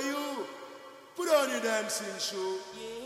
for you. Put on your dancing shoe. Yeah.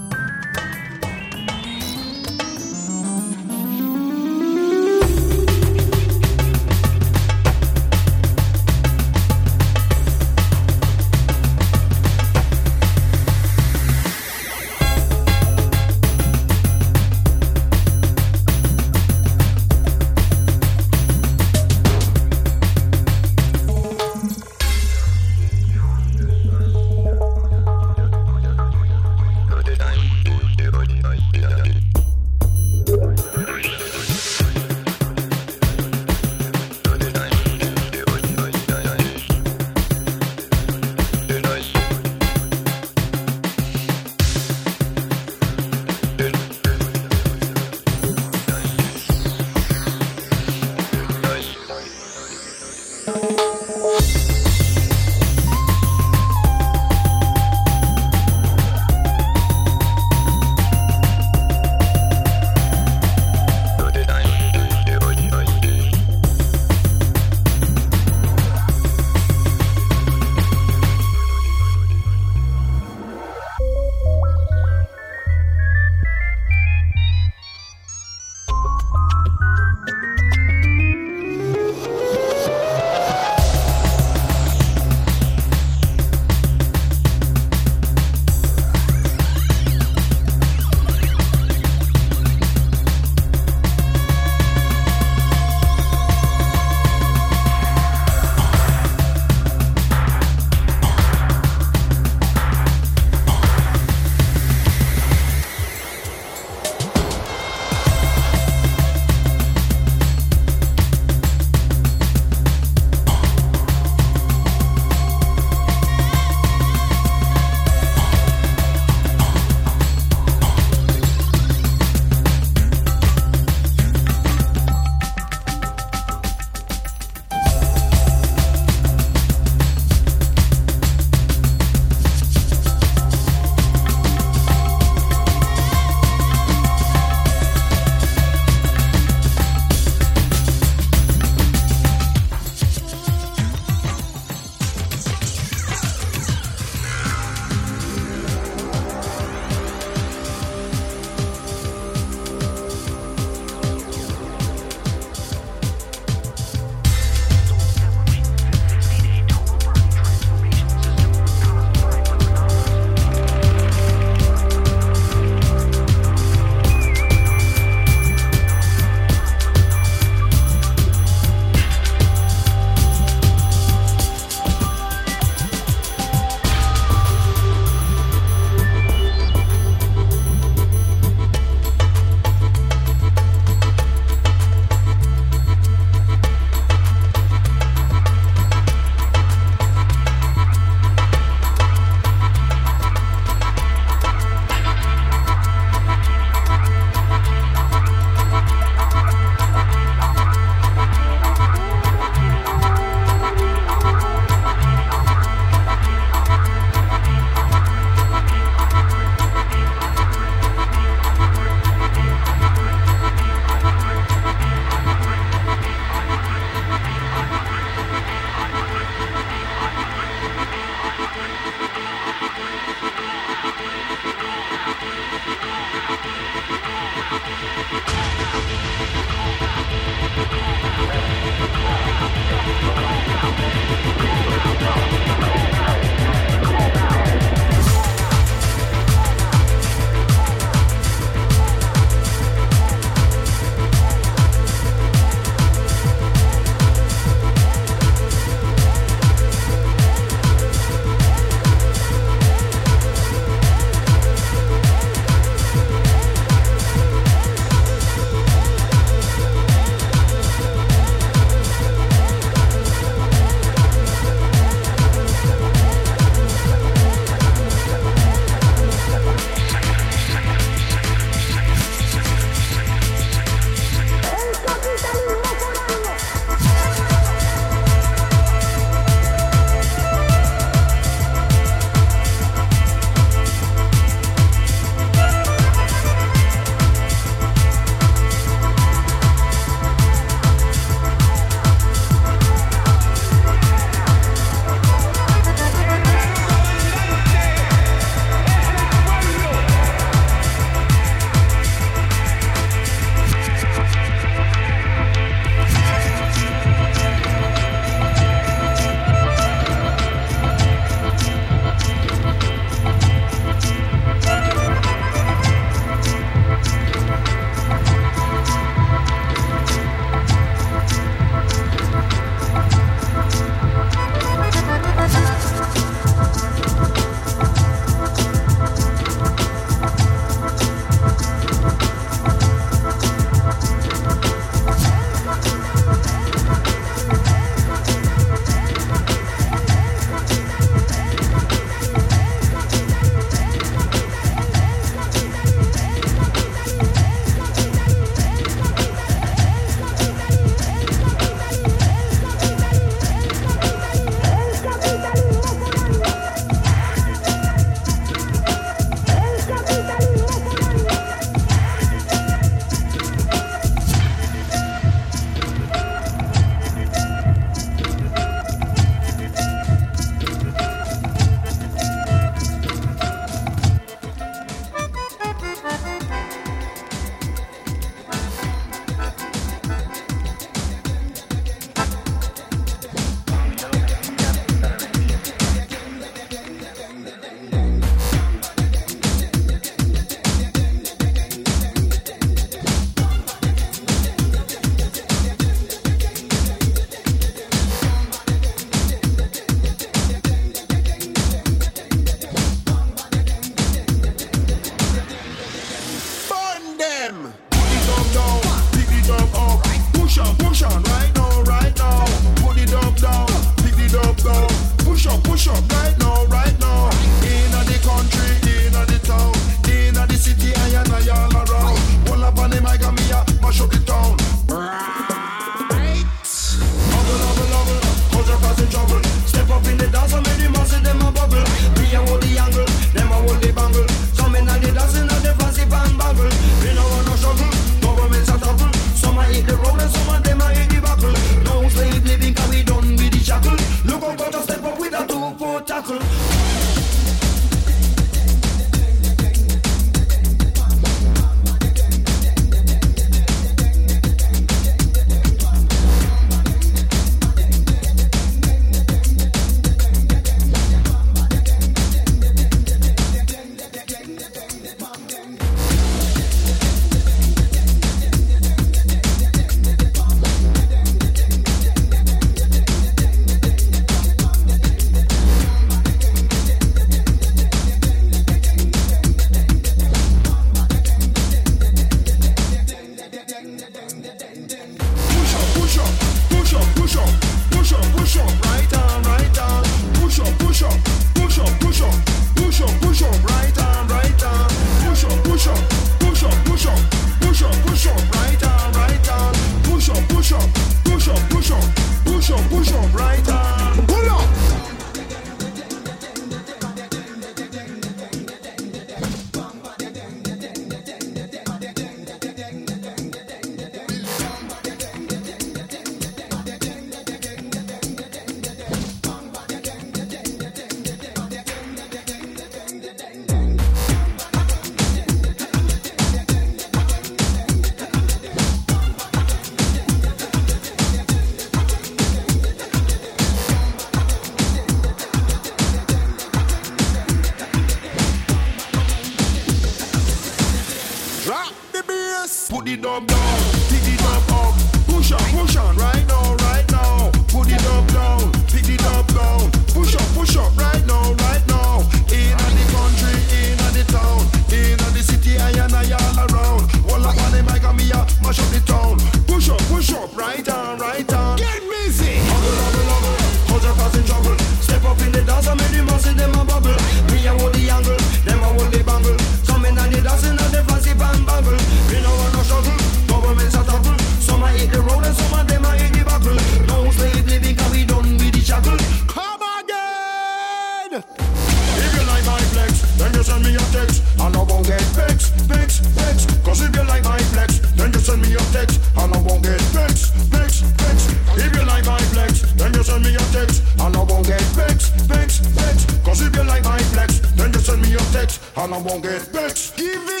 And I won't get vexed. Give it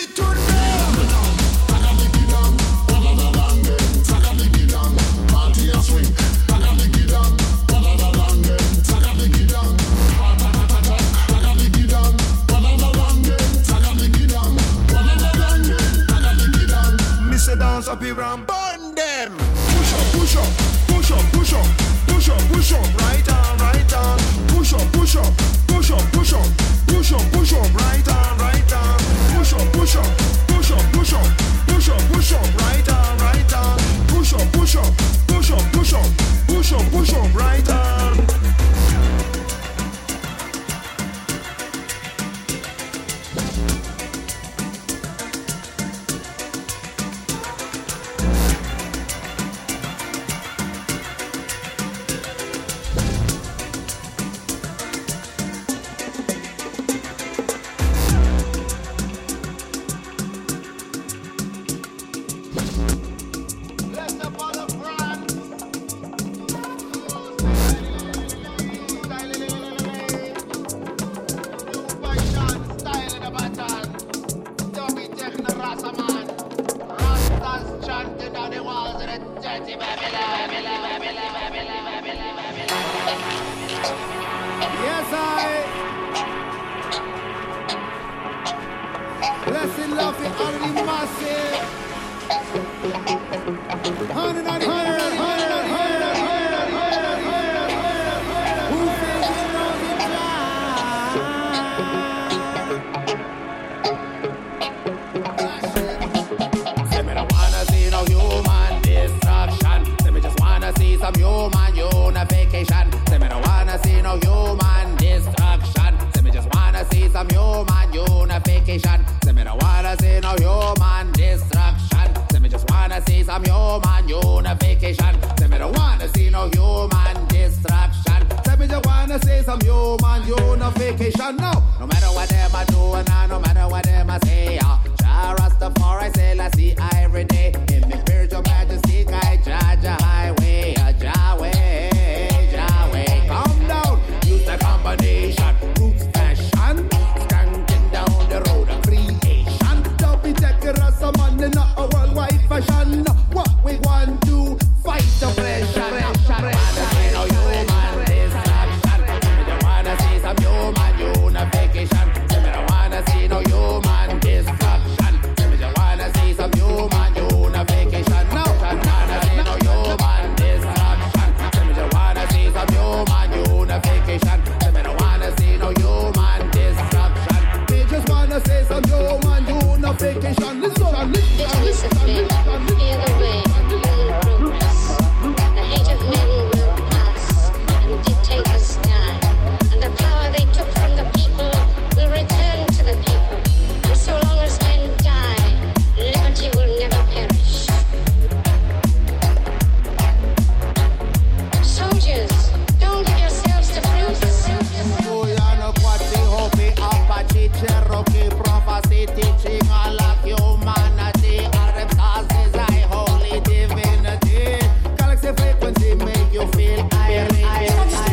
feel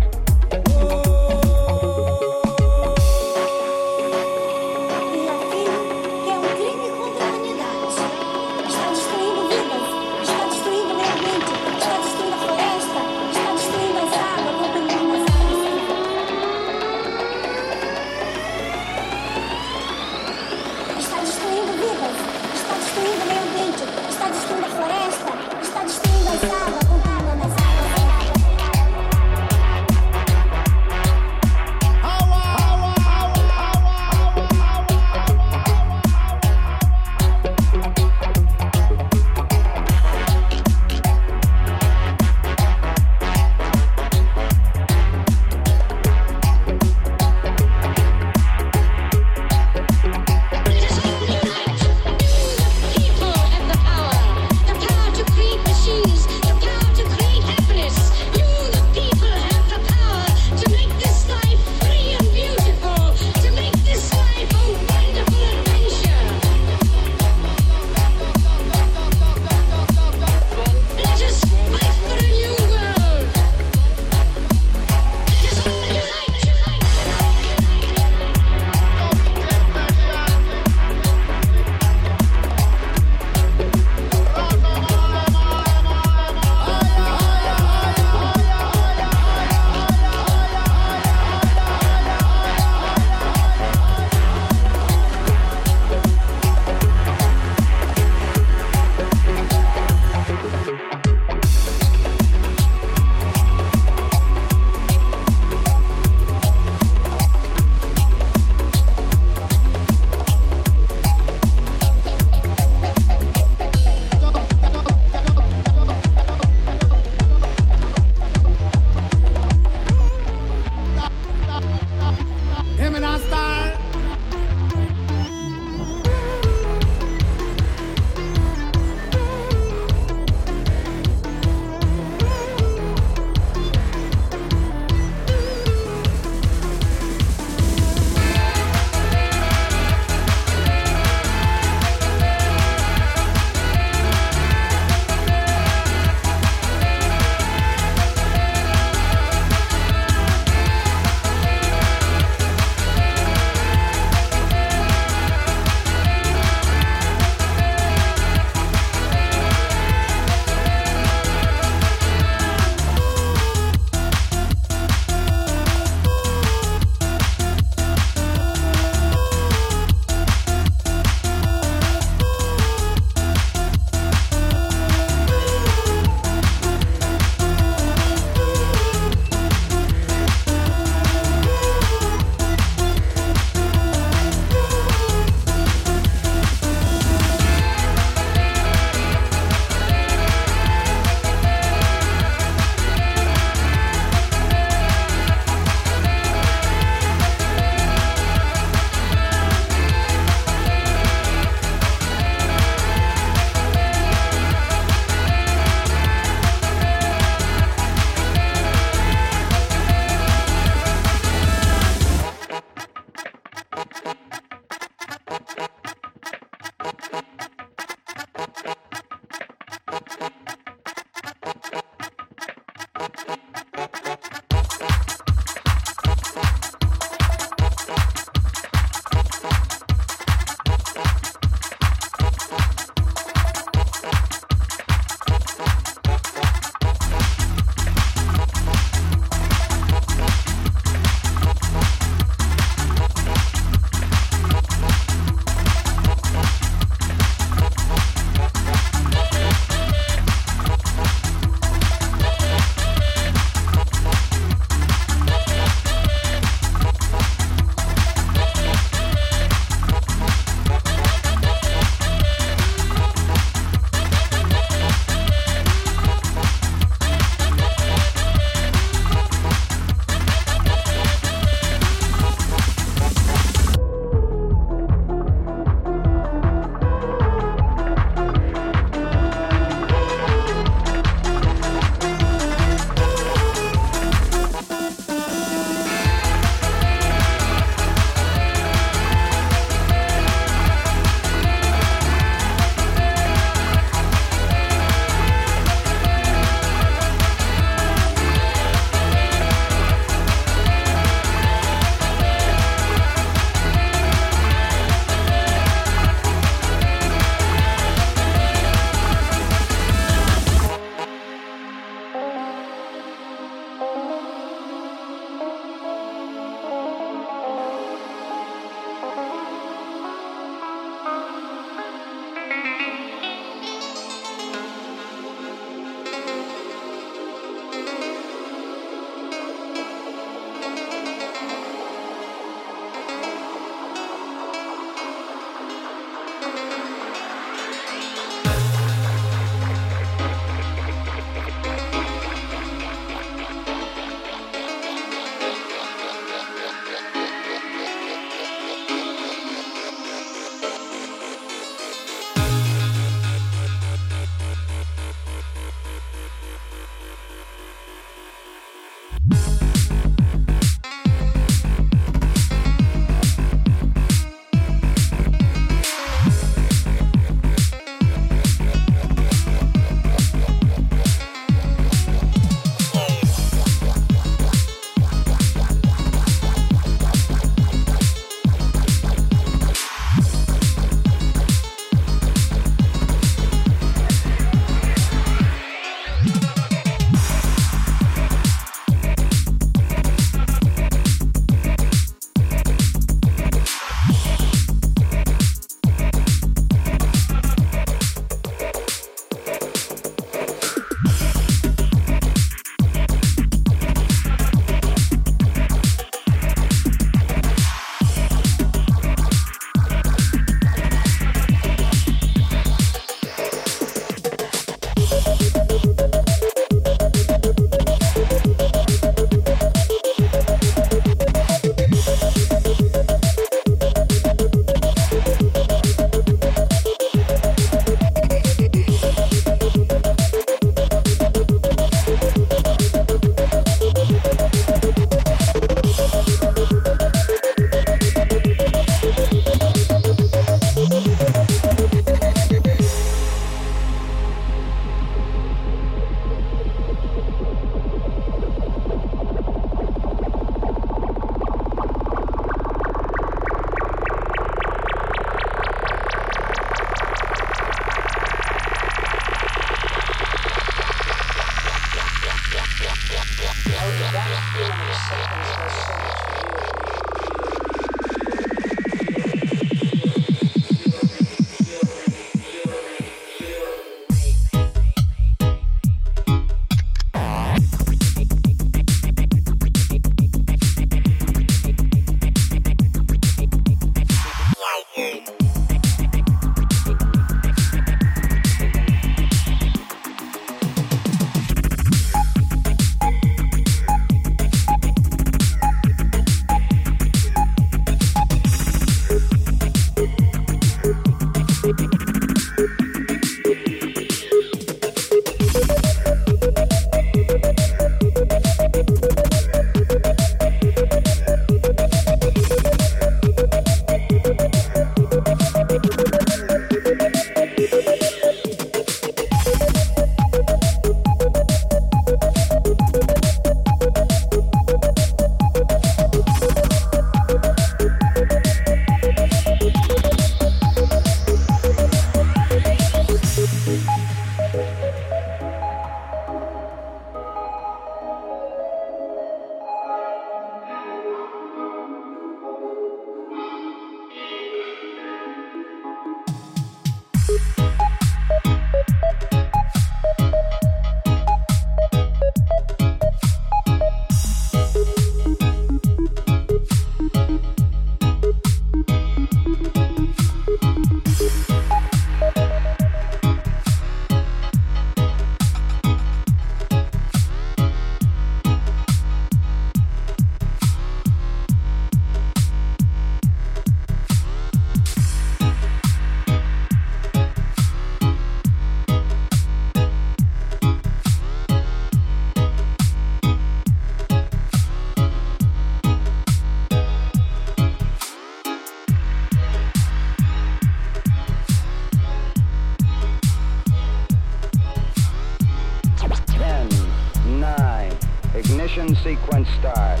Sequence stars.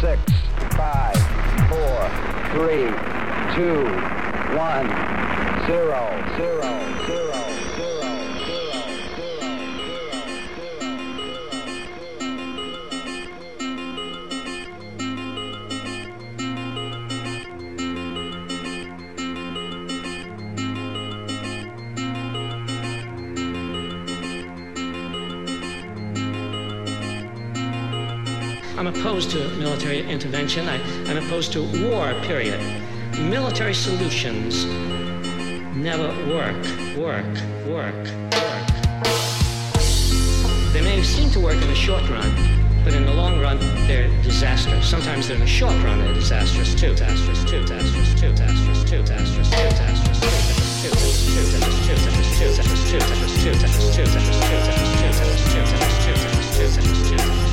Six, five, four, three, two, one, zero, zero, zero. I'm opposed to military intervention. I, I'm opposed to war, period. Military solutions never work, work, work, work. They may seem to work in the short run, but in the long run, they're disastrous. Sometimes in the short run, they're disastrous too. Disastrous too. Disastrous too. Disastrous too. Disastrous too. Disastrous too. Disastrous. Disastrous too.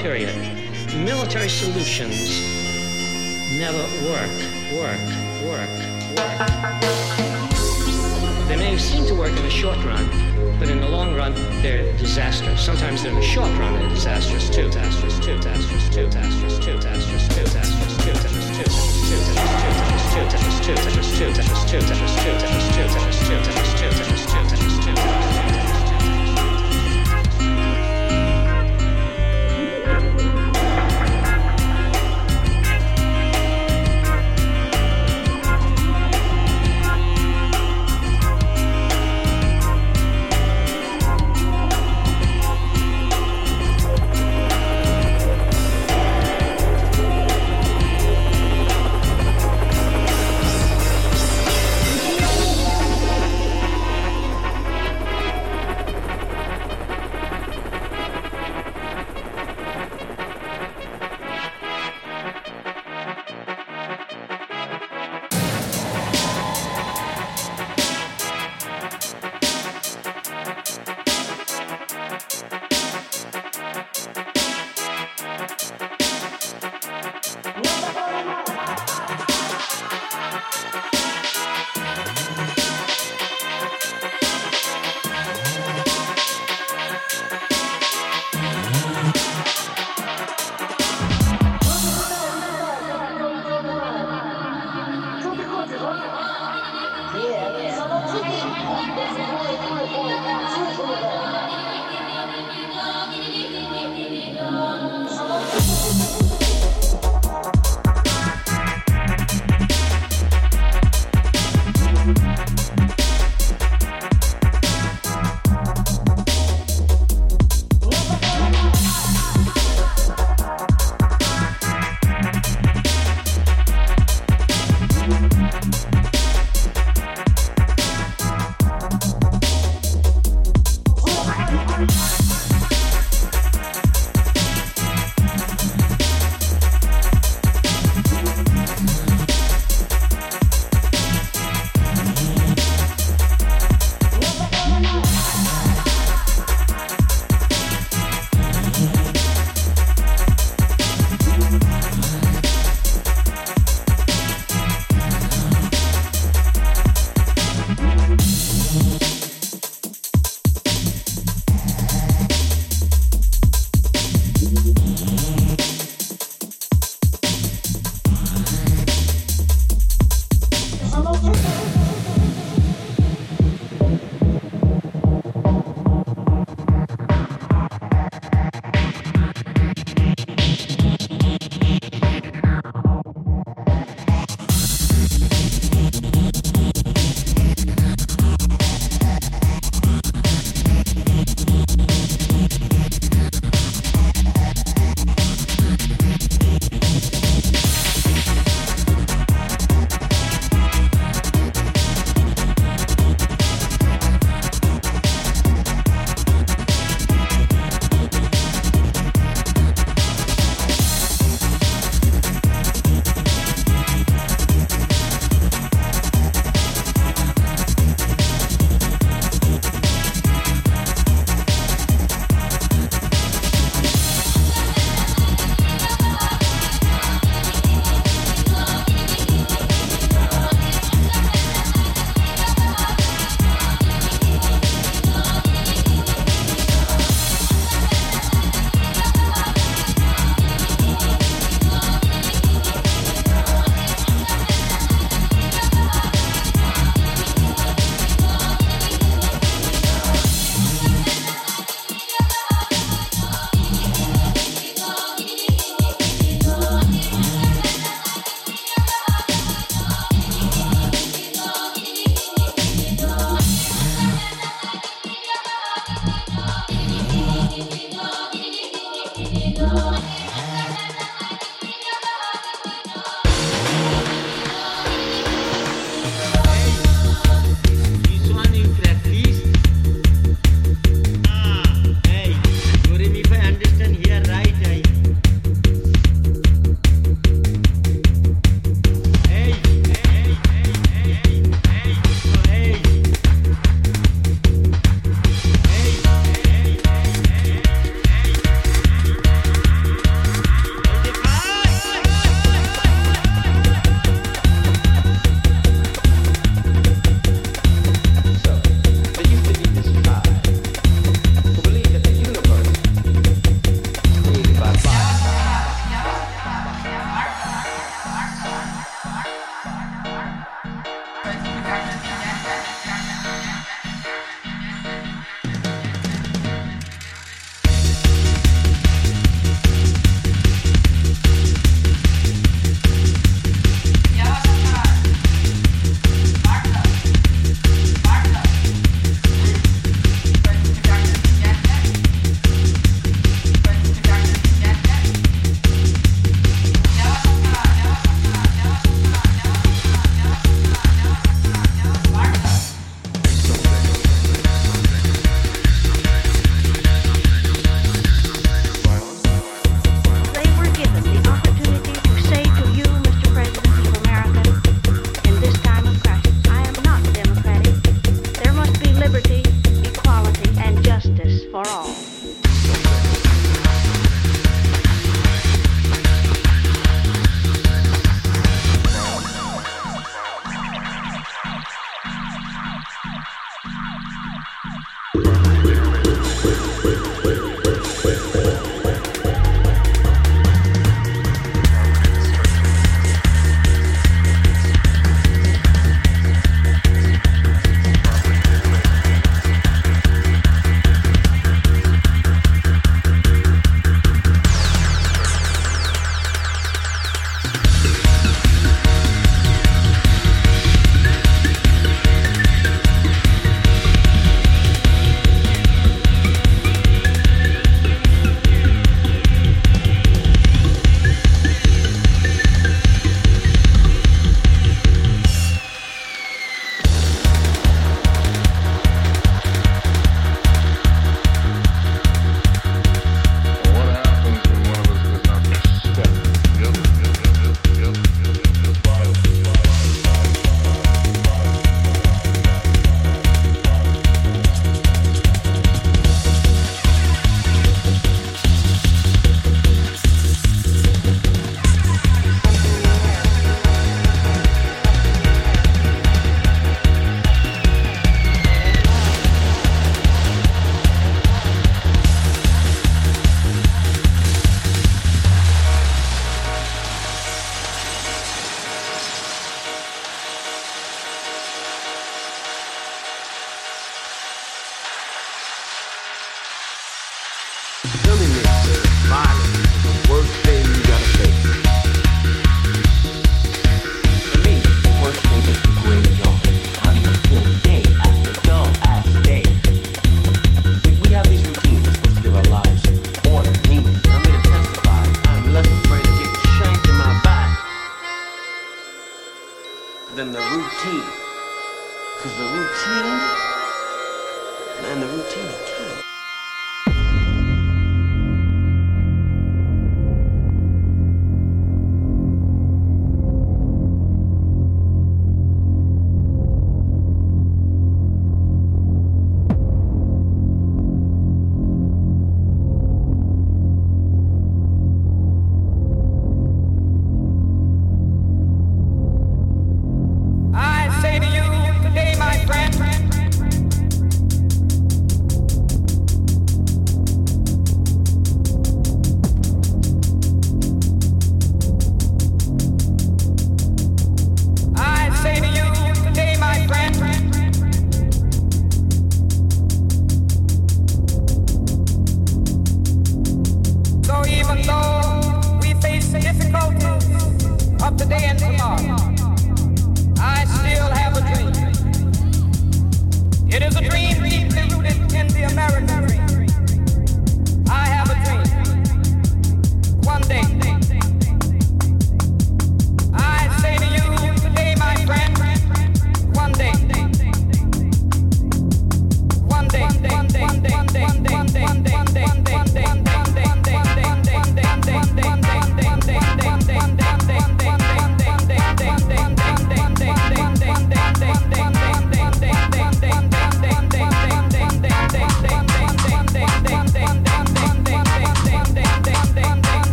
Period. Military solutions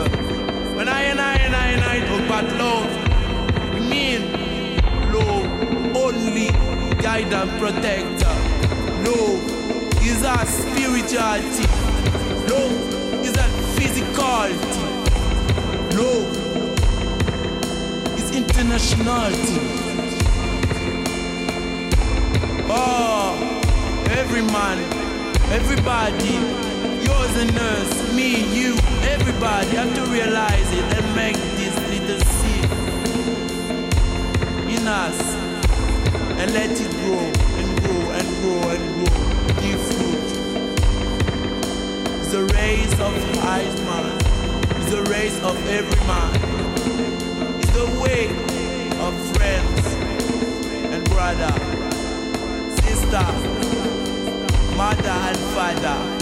remember when I and I and I and I talk about love, we mean love only guide and protector. Love is our spirituality. Love is our physicality. Love is internationality. Oh, every man, everybody yours and us, me, you, everybody have to realize it and make this little seed in us and let it grow and grow and grow and grow. Give fruit. The race of high man. The race of every man. is the way of friends and brother, sister, mother and father.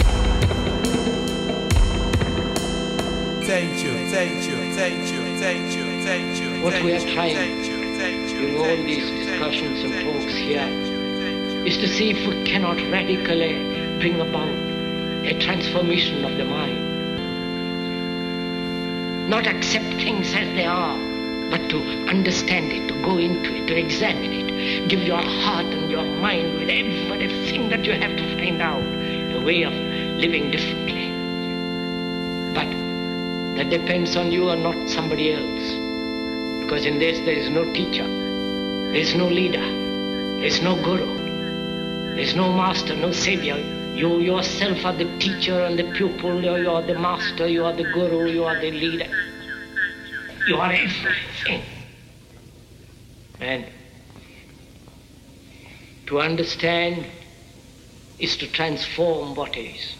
Thank you, thank you, thank you, thank you, thank you. What we are trying thank you, thank you, in all these discussions and talks here thank you, thank you. is to see if we cannot radically bring about a transformation of the mind. Not accept things as they are, but to understand it, to go into it, to examine it. Give your heart and your mind with everything that you have to find out a way of living differently. Depends on you and not somebody else. Because in this there is no teacher, there is no leader, there is no guru, there is no master, no savior. You yourself are the teacher and the pupil, you are the master, you are the guru, you are the leader. You are everything. And to understand is to transform what is.